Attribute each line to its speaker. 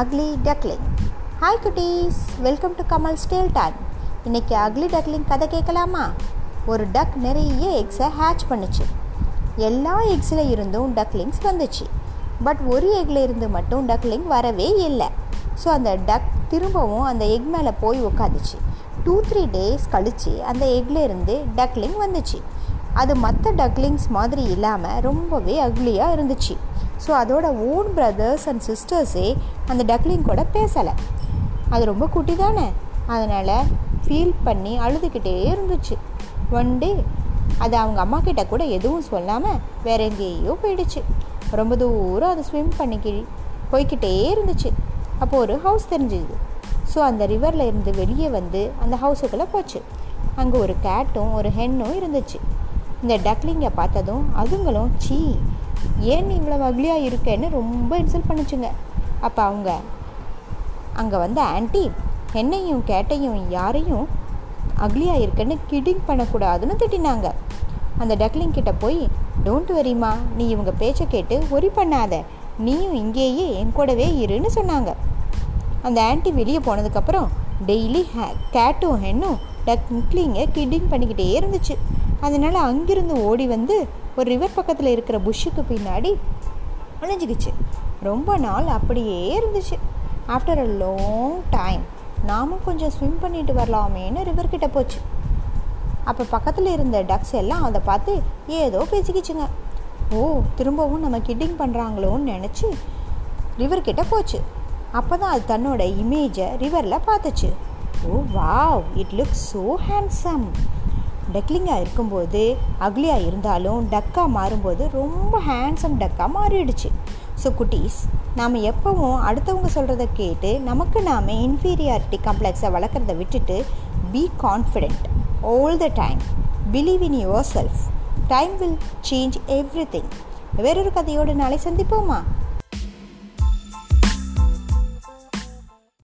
Speaker 1: Ugly duckling hi குட்டீஸ் welcome to Kamal ஸ்டேல் time இன்றைக்கி அக்லி டக்லிங் கதை கேட்கலாமா? ஒரு டக் நிறைய எக்ஸை ஹேட்ச் பண்ணுச்சு. எல்லா எக்ஸில் இருந்தும் டக்லிங்ஸ் வந்துச்சு. பட் ஒரு எக்கில் இருந்து மட்டும் டக்லிங் வரவே இல்லை. ஸோ அந்த டக் திரும்பவும் அந்த எக் மேலே போய் உட்காந்துச்சு டூ த்ரீ டேஸ் கழித்து அந்த எக்கில் இருந்து டக்லிங் வந்துச்சு. அது மற்ற டக்லிங்ஸ் மாதிரி இல்லாமல் ரொம்பவே அக்லியாக இருந்துச்சு. ஸோ அதோட ஓன் பிரதர்ஸ் அண்ட் சிஸ்டர்ஸே அந்த டக்லிங் கூட பேசலை. அது ரொம்ப குட்டி தானே? அதனால் ஃபீல் பண்ணி அழுதுகிட்டே இருந்துச்சு. ஒன் டே அது அவங்க அம்மா கிட்ட கூட எதுவும் சொல்லாமல் வேற எங்கேயோ போயிடுச்சு. ரொம்ப தூரம் அது ஸ்விம் பண்ணிக்கி போய்கிட்டே இருந்துச்சு. அப்போது ஒரு ஹவுஸ் தெரிஞ்சுது. ஸோ அந்த ரிவரில் இருந்து வெளியே வந்து அந்த ஹவுஸுக்குள்ளே போச்சு. அங்கே ஒரு கேட்டும் ஒரு ஹென்னும் இருந்துச்சு. இந்த டக்லிங்கை பார்த்ததும் அதுங்களும் சீ ஏன் நீ இவ்வளோ அக்லியாக இருக்கேன்னு ரொம்ப இன்சல்ட் பண்ணுச்சுங்க. அப்போ அவங்க அங்கே வந்த ஆன்ட்டி என்னையும் கேட்டையும் யாரையும் அக்லியாக இருக்கேன்னு கிடிங் பண்ணக்கூடாதுன்னு திட்டினாங்க. அந்த டக்லிங் கிட்ட போய் டோன்ட் வரிம்மா நீ இவங்க பேச்சை கேட்டு ஒரி பண்ணாத. நீயும் இங்கேயே என் கூடவே இருன்னு சொன்னாங்க. அந்த ஆன்ட்டி வெளியே போனதுக்கப்புறம் டெய்லி ஹே கேட்டும் ஹென்னும் டக்லிங்கை கிடிங் பண்ணிக்கிட்டே இருந்துச்சு. அதனால் அங்கிருந்து ஓடி வந்து ஒரு ரிவர் பக்கத்தில் இருக்கிற புஷ்ஷுக்கு பின்னாடி ஒழிஞ்சிக்கிச்சு ரொம்ப நாள் அப்படியே இருந்துச்சு. ஆஃப்டர் அ லாங் டைம் நாமும் கொஞ்சம் ஸ்விம் பண்ணிட்டு வரலாமேன்னு ரிவர்கிட்ட போச்சு. அப்போ பக்கத்தில் இருந்த டக்ஸ் எல்லாம் அதை பார்த்து ஏதோ பேசிக்கிச்சுங்க. ஓ திரும்பவும் நம்ம கிட்டிங் பண்ணுறாங்களோன்னு நினச்சி ரிவர் கிட்ட போச்சு. அப்போ தான் அது தன்னோட இமேஜை ரிவரில் பார்த்துச்சு. ஓ wow it look so handsome டக்லிங்காக இருக்கும்போது அக்லியாக இருந்தாலும் டக்காக மாறும்போது ரொம்ப ஹேண்ட்ஸம் டக்காக மாறிடுச்சு. ஸோ குட்டீஸ் நாம் எப்போவும் அடுத்தவங்க சொல்கிறத கேட்டு நமக்கு நாம் இன்ஃபீரியாரிட்டி காம்ப்ளெக்ஸை வளர்க்குறத விட்டுட்டு be confident all the time believe in yourself time will change everything வேறொரு கதையோடு நாளை சந்திப்போமா?